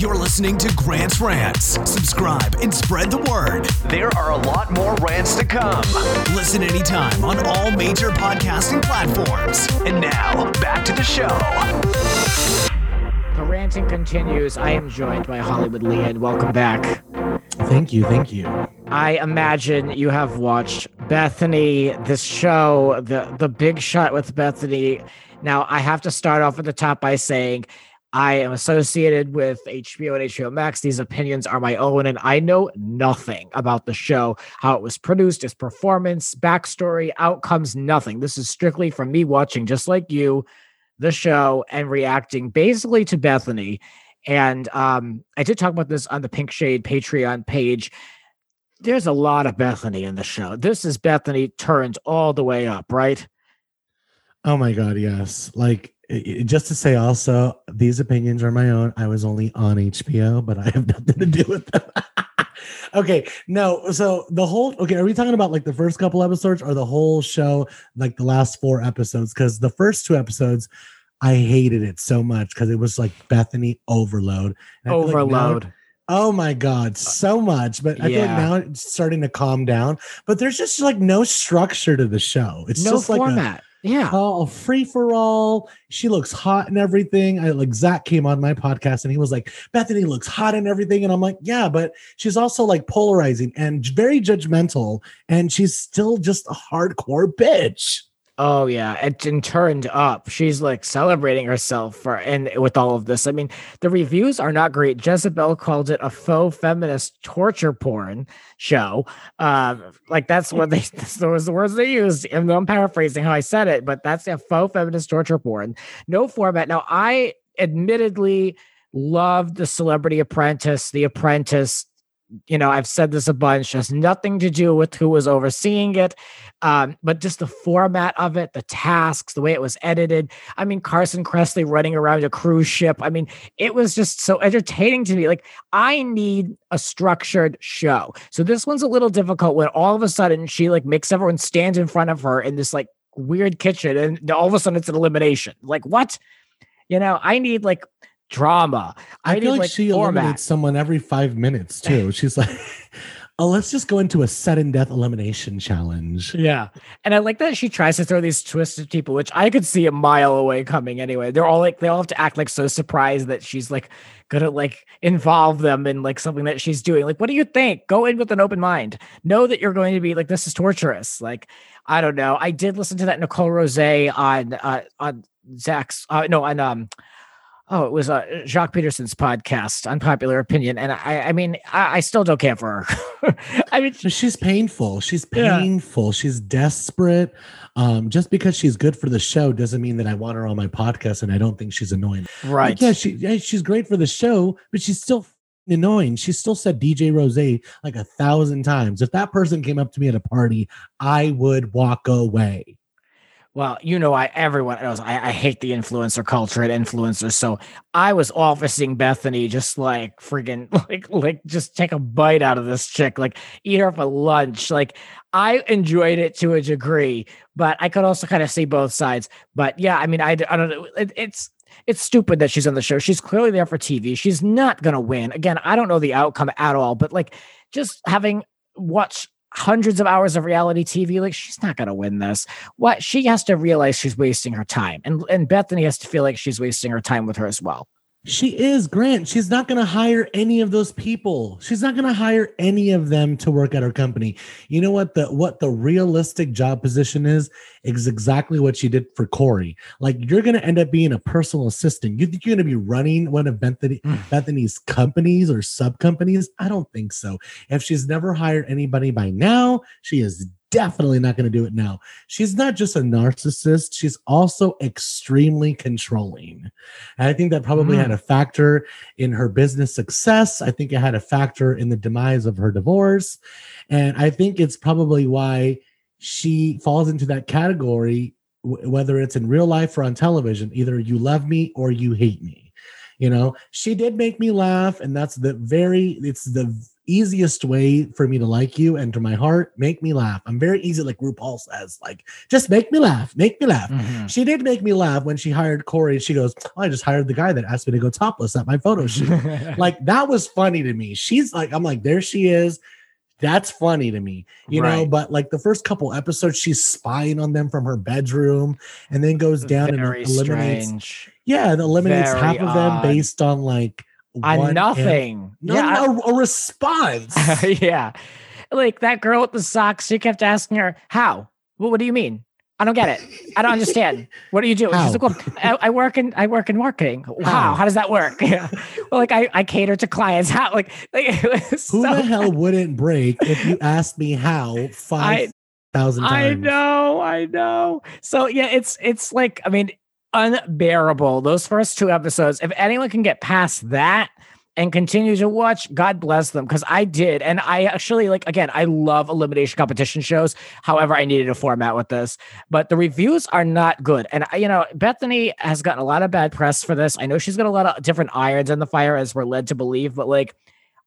You're listening to Grant's Rants. Subscribe and spread the word. There are a lot more rants to come. Listen anytime on all major podcasting platforms. And now, back to the show. The ranting continues. I am joined by Hollywood Leah. Welcome back. Thank you, thank you. I imagine you have watched Bethany, this show, the the big shot with Bethany. Now, I have to start off at the top by saying I am associated with HBO and HBO Max. These opinions are my own, and I know nothing about the show, how it was produced, its performance, backstory, outcomes, nothing. This is strictly from me watching, just like you, the show and reacting basically to Bethany. And um, I did talk about this on the Pink Shade Patreon page. There's a lot of Bethany in the show. This is Bethany turned all the way up, right? Oh my god, yes. Like just to say also, these opinions are my own. I was only on HBO, but I have nothing to do with them. okay, no. So the whole okay, are we talking about like the first couple episodes or the whole show, like the last four episodes? Because the first two episodes, I hated it so much because it was like Bethany overload. Overload. Like now, oh my god, uh, so much. But I yeah. feel like now it's starting to calm down. But there's just like no structure to the show. It's no just format. like a, yeah. Oh, free for all. She looks hot and everything. I like Zach came on my podcast and he was like, Bethany looks hot and everything. And I'm like, yeah, but she's also like polarizing and very judgmental. And she's still just a hardcore bitch. Oh yeah, and, and turned up. She's like celebrating herself for and with all of this. I mean, the reviews are not great. Jezebel called it a faux feminist torture porn show. Um, like that's what they those the words they used. And I'm paraphrasing how I said it, but that's a faux feminist torture porn. No format. Now I admittedly loved the Celebrity Apprentice, The Apprentice, you know, I've said this a bunch, has nothing to do with who was overseeing it, um, but just the format of it, the tasks, the way it was edited. I mean, Carson Kressley running around a cruise ship. I mean, it was just so entertaining to me. Like, I need a structured show. So this one's a little difficult when all of a sudden she like makes everyone stand in front of her in this like weird kitchen and all of a sudden it's an elimination. Like, what? You know, I need like drama. I, I feel like, like she format. eliminates someone every five minutes too. She's like, oh, let's just go into a sudden death elimination challenge. Yeah. And I like that she tries to throw these twisted people, which I could see a mile away coming anyway. They're all like, they all have to act like so surprised that she's like gonna like involve them in like something that she's doing. Like, what do you think? Go in with an open mind. Know that you're going to be like, this is torturous. Like, I don't know. I did listen to that Nicole Rose on uh on Zach's uh no on um Oh, it was uh, Jacques Peterson's podcast, Unpopular Opinion, and I, I mean, I, I still don't care for her. I mean, she's painful. She's painful. Yeah. She's desperate. Um, just because she's good for the show doesn't mean that I want her on my podcast, and I don't think she's annoying. Right? Like, yeah, she, yeah, she's great for the show, but she's still annoying. She still said DJ Rose like a thousand times. If that person came up to me at a party, I would walk away well, you know, I everyone knows I, I hate the influencer culture and influencers. So I was officing Bethany just like freaking like like just take a bite out of this chick, like eat her for lunch. Like I enjoyed it to a degree, but I could also kind of see both sides. But yeah, I mean, I, I don't know. It, it's it's stupid that she's on the show. She's clearly there for TV. She's not gonna win. Again, I don't know the outcome at all, but like just having watched hundreds of hours of reality TV. Like she's not to win this. What she has to realize she's wasting her time, and and Bethany has to feel like she's wasting her time with her as well. She is Grant. She's not going to hire any of those people. She's not going to hire any of them to work at her company. You know what the what the realistic job position is is exactly what she did for Corey. Like you're going to end up being a personal assistant. You think you're going to be running one of Bethany, mm. Bethany's companies or sub companies? I don't think so. If she's never hired anybody by now, she is definitely not going to do it now. She's not just a narcissist, she's also extremely controlling. And I think that probably mm. had a factor in her business success. I think it had a factor in the demise of her divorce. And I think it's probably why she falls into that category, whether it's in real life or on television. Either you love me or you hate me. You know, she did make me laugh, and that's the very, it's the easiest way for me to like you and to my heart, make me laugh. I'm very easy, like RuPaul says, like just make me laugh, make me laugh. Mhm. She did make me laugh when she hired Corey. She goes, oh, I just hired the guy that asked me to go topless at my photo shoot. like that was funny to me. She's like, I'm like, there she is. That's funny to me, you know. But like the first couple episodes, she's spying on them from her bedroom, and then goes down very and eliminates. strange. Yeah, and eliminates Very half of them based on like On nothing. No, yeah. no, a response. yeah. Like that girl with the socks, she kept asking her, How? Well, what do you mean? I don't get it. I don't understand. What do you do? She's like, Well, I, I work in I work in marketing. Wow, How? How does that work? Yeah. Well, like I, I cater to clients. How like, like Who so the hell wouldn't break if you asked me how five thousand times? I know, I know. So yeah, it's it's like I mean, unbearable. Those first two episodes. If anyone can get past that and continue to watch, God bless them. Because I did, and I actually like again, I love elimination competition shows. However, I needed a format with this, but the reviews are not good. And you know, Bethany has gotten a lot of bad press for this. I know she's got a lot of different irons in the fire, as we're led to believe. But like,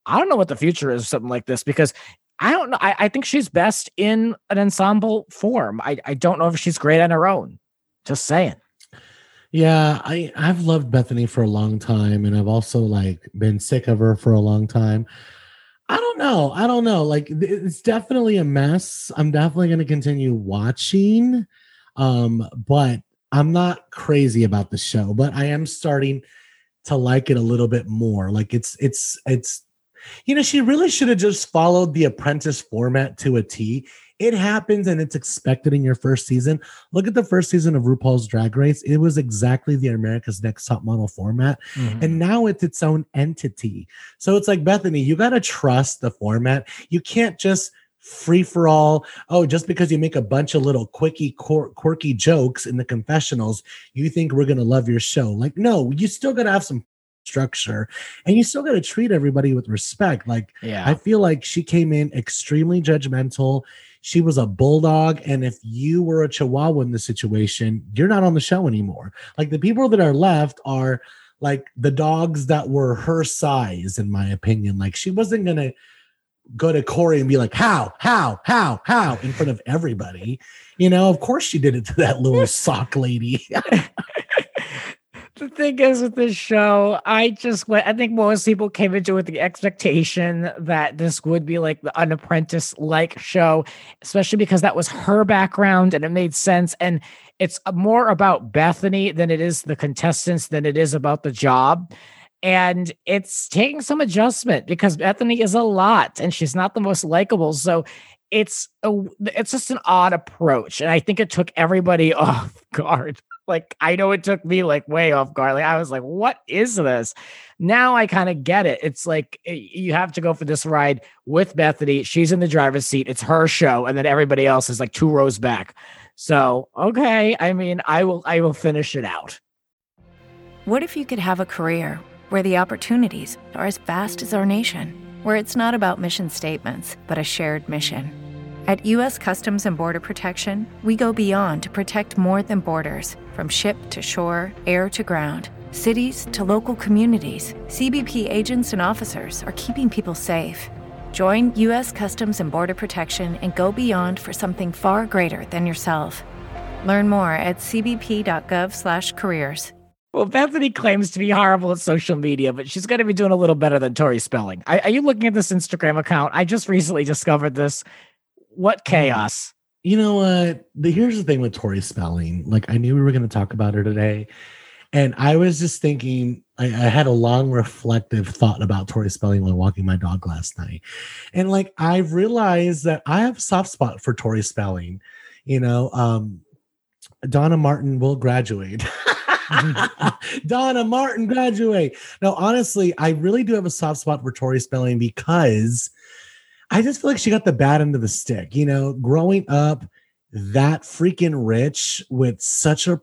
I don't know what the future is something like this because I don't know. I, I think she's best in an ensemble form. I, I don't know if she's great on her own. Just saying. Yeah, I I've loved Bethany for a long time, and I've also like been sick of her for a long time. I don't know. I don't know. Like it's definitely a mess. I'm definitely going to continue watching, um, but I'm not crazy about the show. But I am starting to like it a little bit more. Like it's it's it's you know she really should have just followed the apprentice format to a T. It happens and it's expected in your first season. Look at the first season of RuPaul's Drag Race. It was exactly the America's Next Top Model format. Mm-hmm. And now it's its own entity. So it's like, Bethany, you got to trust the format. You can't just free for all. Oh, just because you make a bunch of little quickie, quir- quirky jokes in the confessionals, you think we're going to love your show. Like, no, you still got to have some structure and you still got to treat everybody with respect. Like, yeah. I feel like she came in extremely judgmental. She was a bulldog. And if you were a chihuahua in the situation, you're not on the show anymore. Like the people that are left are like the dogs that were her size, in my opinion. Like she wasn't to go to Corey and be like, how, how, how, how in front of everybody. You know, of course she did it to that little sock lady. the thing is with this show, I just went. I think most people came into it with the expectation that this would be like the an apprentice like show, especially because that was her background and it made sense. And it's more about Bethany than it is the contestants than it is about the job. And it's taking some adjustment because Bethany is a lot and she's not the most likable. So it's a it's just an odd approach. And I think it took everybody off guard. Like I know it took me like way off guard. Like I was like, what is this? Now I kind of get it. It's like eh, you have to go for this ride with Bethany. She's in the driver's seat. It's her show, and then everybody else is like two rows back. So okay, I mean, I will I will finish it out. What if you could have a career where the opportunities are as vast as our nation, where it's not about mission statements, but a shared mission? At U.S. Customs and Border Protection, we go beyond to protect more than borders from ship to shore, air to ground. Cities to local communities, CBP agents and officers are keeping people safe. Join U.S. Customs and Border Protection and go beyond for something far greater than yourself. Learn more at cbp.gov/careers. Well, Bethany claims to be horrible at social media, but she's going to be doing a little better than Tori Spelling. Are, are you looking at this Instagram account? I just recently discovered this. What chaos! you know what? The here's the thing with Tori Spelling. Like I knew we were going to talk about her today, and I was just thinking. I, I had a long reflective thought about Tori Spelling while walking my dog last night, and like I've realized that I have a soft spot for Tori Spelling. You know, um, Donna Martin will graduate. Donna Martin graduate. No, honestly, I really do have a soft spot for Tori Spelling because I just feel like she got the bad end of the stick. You know, growing up that freaking rich with such a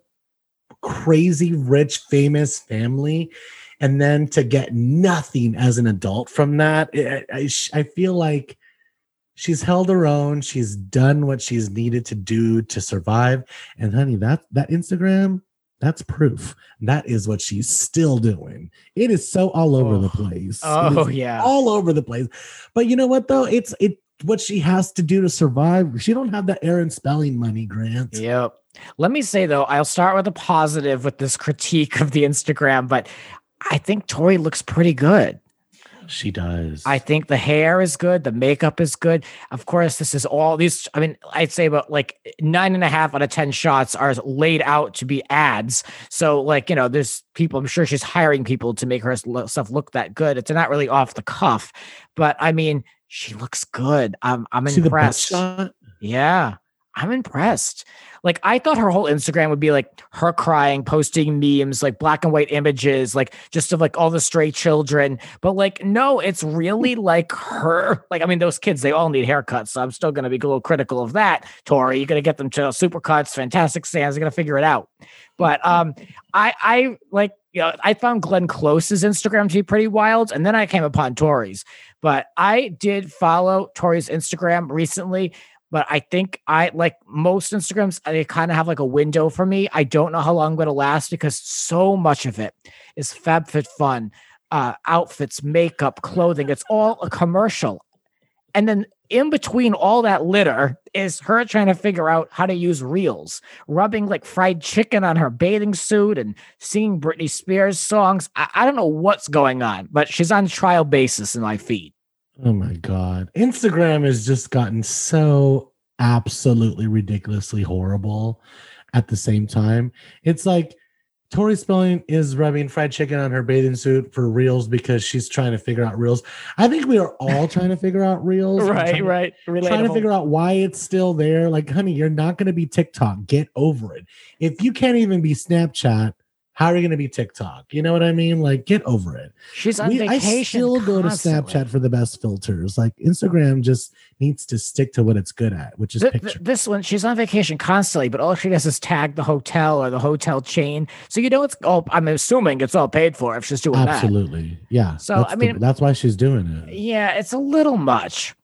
crazy rich, famous family, and then to get nothing as an adult from that, eh, eh, I, I, I feel like she's held her own. She's done what she's needed to do to survive. And honey, that that Instagram, That's proof. That is what she's still doing. It is so all over the Oh. place. Oh yeah. all over the place. But you know what though? It's it what she has to do to survive. She don't have the Aaron Spelling money, Grant. Yep. Let me say though, I'll start with a positive with this critique of the Instagram, but I think Tori looks pretty good. She does. I think the hair is good, the makeup is good. Of course, this is all these. I mean, I'd say about like nine and a half out of ten shots are laid out to be ads. So, like you know, there's people. I'm sure she's hiring people to make herself look that good. It's not really off the cuff, but I mean, she looks good. I'm I'm See impressed. Yeah, I'm impressed. Like I thought her whole Instagram would be like her crying, posting memes, like black and white images, like just of like all the stray children. But like, no, it's really like her. Like, I mean, those kids, they all need haircuts. So I'm still gonna be a little critical of that. Tori, you're gonna get them to supercuts, Fantastic Sams, you're gonna figure it out. But um, I I like you know, I found Glenn Close's Instagram to be pretty wild, and then I came upon Tori's. But I did follow Tori's Instagram recently, but I think I like most Instagrams, they kind of have like a window for me. I don't know how long I'm going to last because so much of it is FabFitFun, uh, outfits, makeup, clothing. It's all a commercial. And then in between all that litter is her trying to figure out how to use reels, rubbing like fried chicken on her bathing suit and singing Britney Spears songs. I, I don't know what's going on, but she's on trial basis in my feed. Oh my god. Instagram has just gotten so absolutely ridiculously horrible at the same time. It's like Tori Spelling is rubbing fried chicken on her bathing suit for reels because she's trying to figure out reels. I think we are all trying to figure out reels. right, trying, right. Trying to figure out why it's still there. Like, honey, you're not going to be TikTok. Get over it. If you can't even be Snapchat, how are you going to be TikTok? You know what I mean? Like, get over it. She's on We- I vacation. still go to constantly. Snapchat for the best filters. Like Instagram just needs to stick to what it's good at, which is Th- th- this one, she's on vacation constantly, but all she does is tag the hotel or the hotel chain. So you know it's all. I'm assuming it's all paid for if she's doing Absolutely, yeah. So, that's I the- mean- that's why she's doing it. Yeah, it's a little much.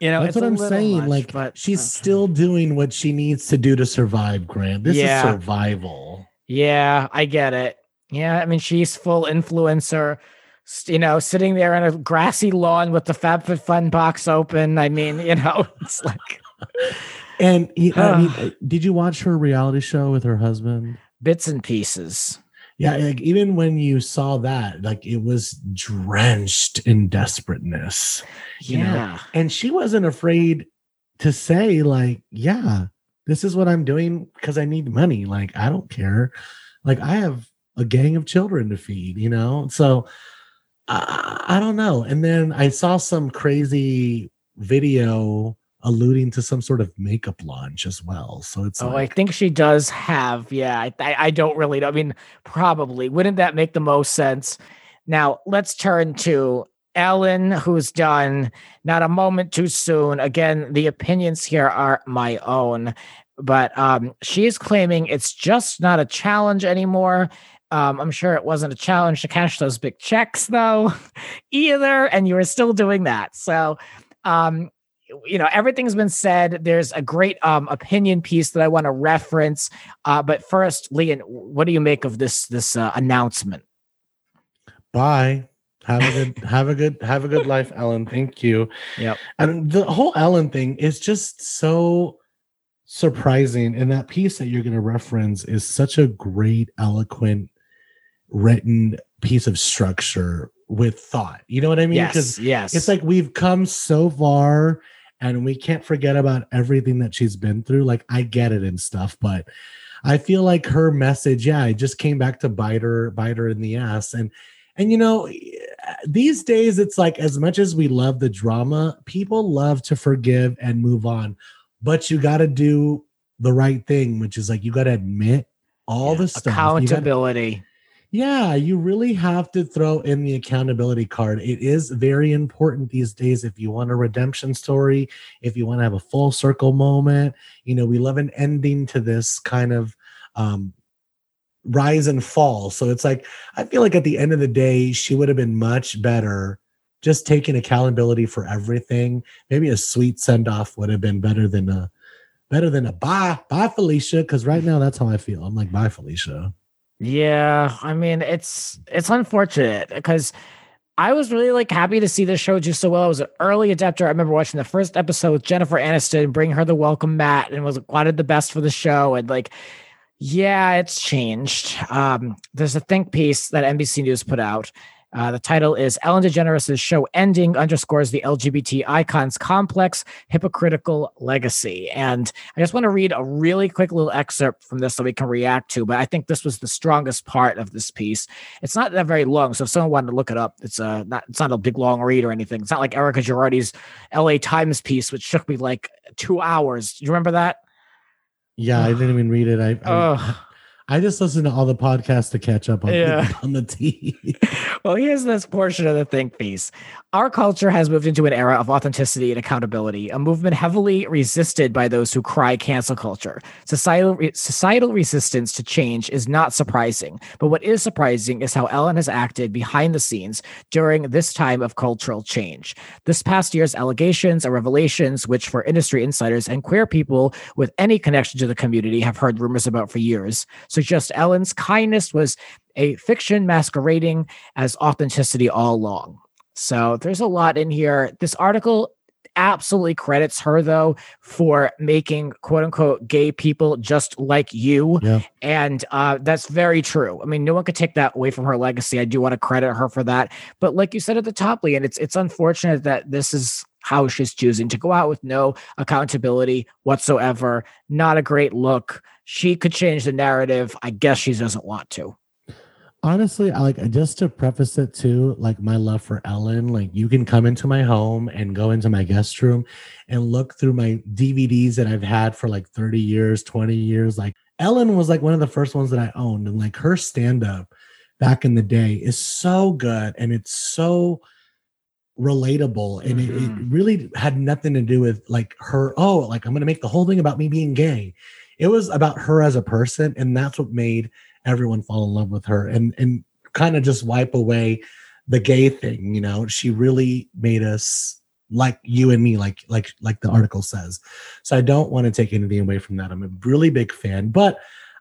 You know, That's it's what I'm saying. much, like but she's okay. still doing what she needs to do to survive. Grant, this Yeah. is survival. Yeah, I get it. Yeah, I mean, she's full influencer. You know, sitting there on a grassy lawn with the FabFitFun box open. I mean, you know, it's like And you know, I mean, did you watch her reality show with her husband? bits and pieces. Yeah, like even when you saw that, like it was drenched in desperateness. You know, Yeah. and she wasn't afraid to say like yeah this is what i'm doing because i need money like i don't care like i have a gang of children to feed you know so i, I don't know and then i saw some crazy video alluding to some sort of makeup launch as well so it's Oh, I think she does have. Yeah, I, I, I don't really know. I mean, probably. Wouldn't that make the most sense? Now, let's turn to Ellen, who's done not a moment too soon. Again, the opinions here are my own, but um, she is claiming it's just not a challenge anymore. Um, I'm sure it wasn't a challenge to cash those big checks, though, either. And you were still doing that. So, um, you know everything's been said there's a great um opinion piece that i want to reference uh but first leon what do you make of this this uh, announcement bye have a good have a good have a good life ellen. Thank you. Yeah. and the whole ellen thing is just so surprising and that piece that you're going to reference is such a great eloquent written piece of structure with thought. You know what i mean? Yes yes. it's like we've come so far and we can't forget about everything that she's been through. Like i get it and stuff but i feel like her message yeah it just came back to bite her bite her in the ass. And and you know these days it's like as much as we love the drama people love to forgive and move on but you got to do the right thing which is like you got to admit all Yeah, the stuff You gotta- accountability yeah, you really have to throw in the accountability card. It is very important these days if you want a redemption story, if you want to have a full circle moment. You know, we love an ending to this kind of um rise and fall. So it's like I feel like at the end of the day, she would have been much better just taking accountability for everything. Maybe a sweet send off would have been better than a better than a bye, bye Felicia. Because right now that's how I feel. I'm like bye Felicia. Yeah, I mean it's it's unfortunate because I was really like happy to see this show do so well. I was an early adapter. I remember watching the first episode with Jennifer Aniston, bring her the welcome mat, and was wanted the best for the show. And like, yeah, it's changed. Um, there's a think piece that NBC News put out uh, the title is Ellen DeGeneres' show ending underscores the LGBT icon's complex, hypocritical legacy. And I just want to read a really quick little excerpt from this so we can react to. But I think this was the strongest part of this piece. It's not that very long, so if someone wanted to look it up, it's a uh, not it's not a big long read or anything. It's not like Erika Girardi's LA Times piece, which took me like two hours. Do you remember that? Yeah, I didn't even read it. I, I I just listen to all the podcasts to catch up on, yeah. on the tea. well, here's this portion of the think piece. Our culture has moved into an era of authenticity and accountability, a movement heavily resisted by those who cry cancel culture. Societal, societal resistance to change is not surprising, but what is surprising is how Ellen has acted behind the scenes during this time of cultural change. This past year's allegations and revelations, which for industry insiders and queer people with any connection to the community have heard rumors about for years, suggest Ellen's kindness was a fiction masquerading as authenticity all along. So there's a lot in here. This article absolutely credits her though for making quote unquote gay people just like you yeah. and uh, that's very true i mean no one could take that away from her legacy i do want to credit her for that but like you said at the top lee and it's it's unfortunate that this is how she's choosing to go out with no accountability whatsoever not a great look. She could change the narrative. I guess she doesn't want to. Honestly I like just to preface it too like my love for ellen like you can come into my home and go into my guest room and look through my dvds that i've had for like 30 years 20 years. Like ellen was like one of the first ones that i owned and like her stand-up back in the day is so good and it's so relatable and mm-hmm. it, it mm-hmm. really had nothing to do with like her oh like i'm gonna make the whole thing about me being gay it was about her as a person and that's what made everyone fall in love with her and and kind of just wipe away the gay thing you know she really made us like you and me like like like the article says so i don't want to take anything away from that i'm a really big fan but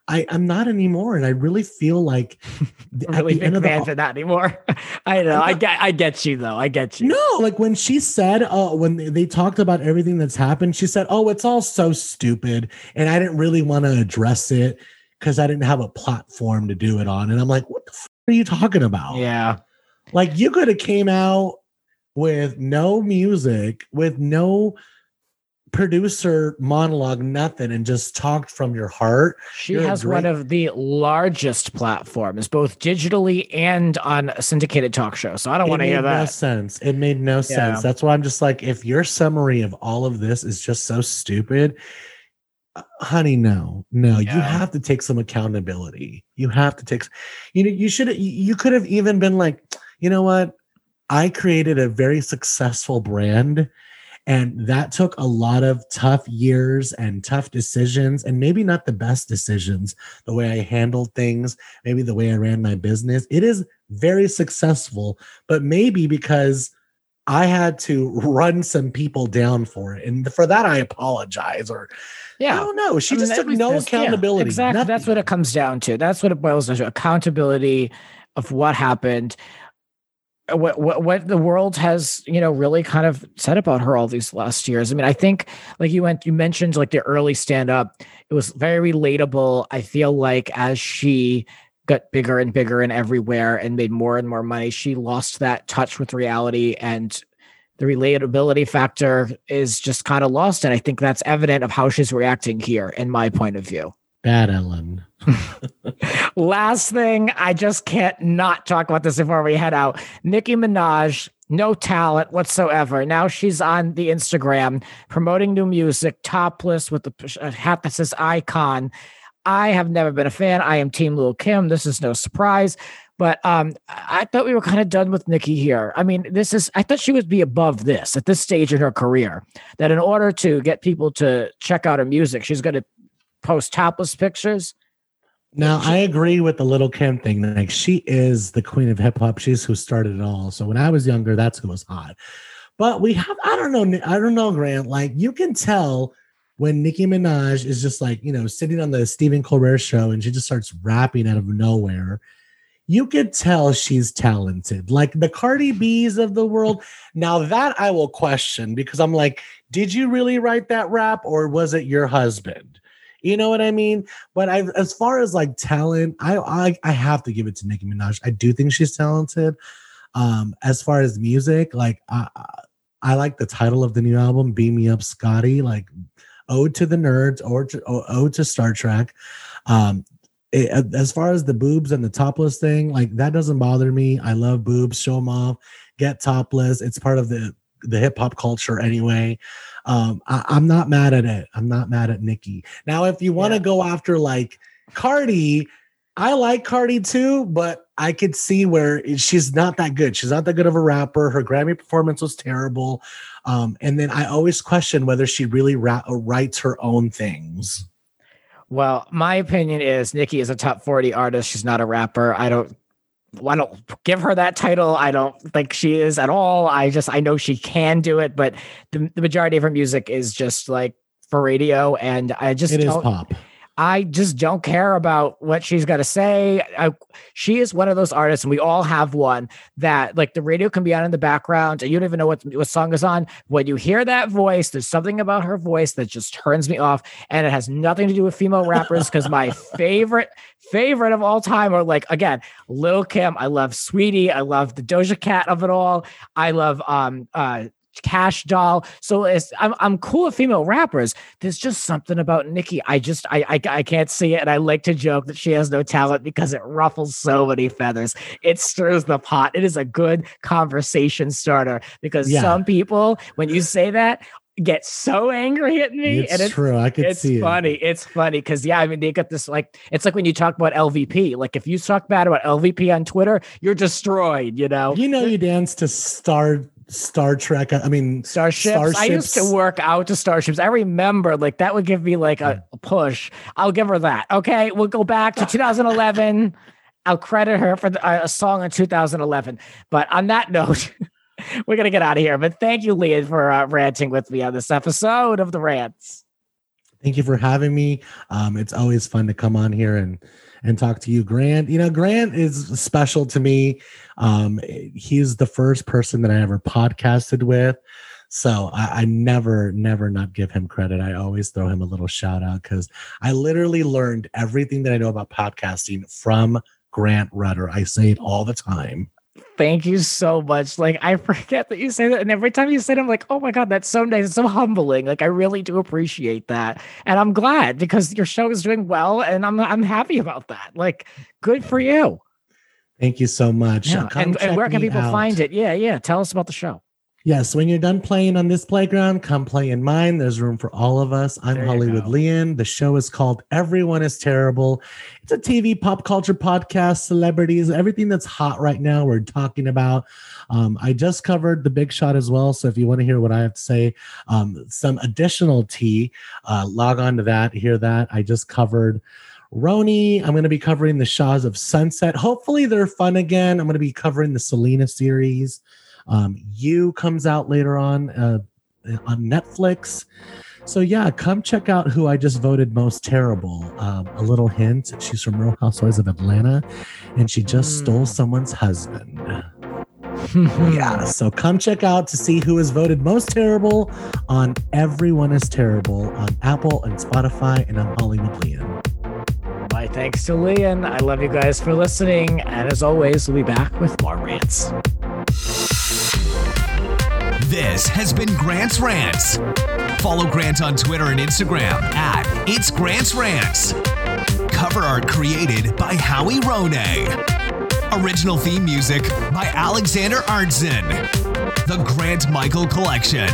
I, I'm not anymore, and I really feel like I'm really fan the, for that anymore. I know, I get, I get you though. I get you. No, like when she said, uh, when they, they talked about everything that's happened, she said, "Oh, it's all so stupid," and I didn't really want to address it because I didn't have a platform to do it on. And I'm like, what the f- are you talking about? Yeah. Like you could have came out with no music, with no producer monologue, nothing, and just talked from your heart. She You're has great- one of the largest platforms, both digitally and on a syndicated talk show. So I don't want to hear that. No sense. It made no sense. That's why I'm just like, if your summary of all of this is just so stupid, uh, honey no no yeah. you have to take some accountability you have to take you know you should you could have even been like you know what i created a very successful brand and that took a lot of tough years and tough decisions and maybe not the best decisions the way i handled things maybe the way i ran my business it is very successful but maybe because I had to run some people down for it. And for that, I apologize. Or, yeah, I don't know. She I just took no accountability. Yeah, exactly. Nothing. That's what it comes down to. That's what it boils down to accountability of what happened. What, what what the world has you know really kind of said about her all these last years. I mean, I think like you went you mentioned like the early stand up, it was very relatable. I feel like as she got bigger and bigger and everywhere and made more and more money, she lost that touch with reality and the relatability factor is just kind of lost. And I think that's evident of how she's reacting here, in my point of view. Bad Ellen. Last thing, I just can't not talk about this before we head out. Nicki Minaj, no talent whatsoever. Now she's on the Instagram promoting new music, topless with the hat that says icon. I have never been a fan. I am Team Lil Kim. This is no surprise. But um, I thought we were kind of done with Nicki here. I mean, this is I thought she would be above this at this stage in her career. That in order to get people to check out her music, she's going to post topless pictures. Now I agree with the Lil Kim thing. Like she is the queen of hip hop. She's who started it all. So when I was younger, that's who was hot. But we have I don't know I don't know Grant. Like you can tell when Nicki Minaj is just like, you know, sitting on the Stephen Colbert show and she just starts rapping out of nowhere, you could tell she's talented. Like the Cardi B's of the world. Now that I will question because I'm like, did you really write that rap or was it your husband? You know what I mean? But I, as far as like talent, I, I I have to give it to Nicki Minaj. I do think she's talented. Um, as far as music, like I, I like the title of the new album, "Beam Me Up, Scotty." Like ode to the nerds or to, ode to Star Trek. Um, it, as far as the boobs and the topless thing, like that doesn't bother me. I love boobs, show them off, get topless. It's part of the the hip hop culture anyway. Um, I, am not mad at it. I'm not mad at Nicki. Now, if you want to yeah. go after like Cardi, I like Cardi too, but I could see where she's not that good. She's not that good of a rapper. Her Grammy performance was terrible. Um, and then I always question whether she really ra- writes her own things. Well, my opinion is Nicki is a top 40 artist. She's not a rapper. I don't I don't give her that title. I don't think she is at all. I just I know she can do it, but the, the majority of her music is just like for radio, and I just it is pop. I just don't care about what she's got to say. I, she is one of those artists, and we all have one that like the radio can be on in the background, and you don't even know what, what song is on. When you hear that voice, there's something about her voice that just turns me off, and it has nothing to do with female rappers because my favorite favorite of all time are like again Lil Kim. I love Saweetie. I love the Doja Cat of it all. I love um uh Kash Doll. So it's, I'm I'm cool with female rappers. There's just something about Nicki. I just I, I I can't see it, and I like to joke that she has no talent because it ruffles so many feathers. It stirs the pot. It is a good conversation starter because yeah. some people, when you say that, get so angry at me. It's and it's true. I could it's see funny. it. It's funny It's funny because yeah, I mean they got this like it's like when you talk about LVP. Like if you talk bad about LVP on Twitter, you're destroyed. You know. You know you dance to Star Star Trek. I mean, Starships. Starships. I used to work out to Starships. I remember, like, that would give me like a, push. I'll give her that. Okay, we'll go back to 2011. I'll credit her for the, uh, a song in 2011. But on that note, we're gonna get out of here. But thank you, Leah, for uh, ranting with me on this episode of the Rants. Thank you for having me. Um, it's always fun to come on here and and talk to you, Grant. You know, Grant is special to me. Um, he's the first person that I ever podcasted with. So I, I, never, never not give him credit. I always throw him a little shout out because I literally learned everything that I know about podcasting from Grant Rudder. I say it all the time. Thank you so much. Like I forget that you say that, and every time you say it, I'm like, oh my god, that's so nice. It's so humbling. Like I really do appreciate that, and I'm glad because your show is doing well, and I'm I'm happy about that. Like, good for you. Thank you so much. Yeah. And, and, where can people out. find it? Yeah, yeah. Tell us about the show. Yes, when you're done playing on this playground, come play in mine. There's room for all of us. I'm Hollywood Leon. The show is called Everyone is Terrible. It's a TV pop culture podcast, celebrities, everything that's hot right now. We're talking about. Um, I just covered the big shot as well. So if you want to hear what I have to say, um, some additional tea, uh, log on to that, hear that. I just covered. Roni. I'm going to be covering the Shahs of Sunset. Hopefully, they're fun again. I'm going to be covering the Selena series. Um, you comes out later on uh, on Netflix. So yeah, come check out who I just voted most terrible. Um, a little hint: she's from Real Housewives of Atlanta, and she just mm. stole someone's husband. yeah, so come check out to see who is voted most terrible on Everyone is Terrible on Apple and Spotify, and I'm Hollywood Leon. My thanks to Leon. I love you guys for listening, and as always, we'll be back with more rants. This has been Grant's Rants. Follow Grant on Twitter and Instagram at It's Grant's Rants. Cover art created by Howie Rone. Original theme music by Alexander Arntzen. The Grant Michael Collection.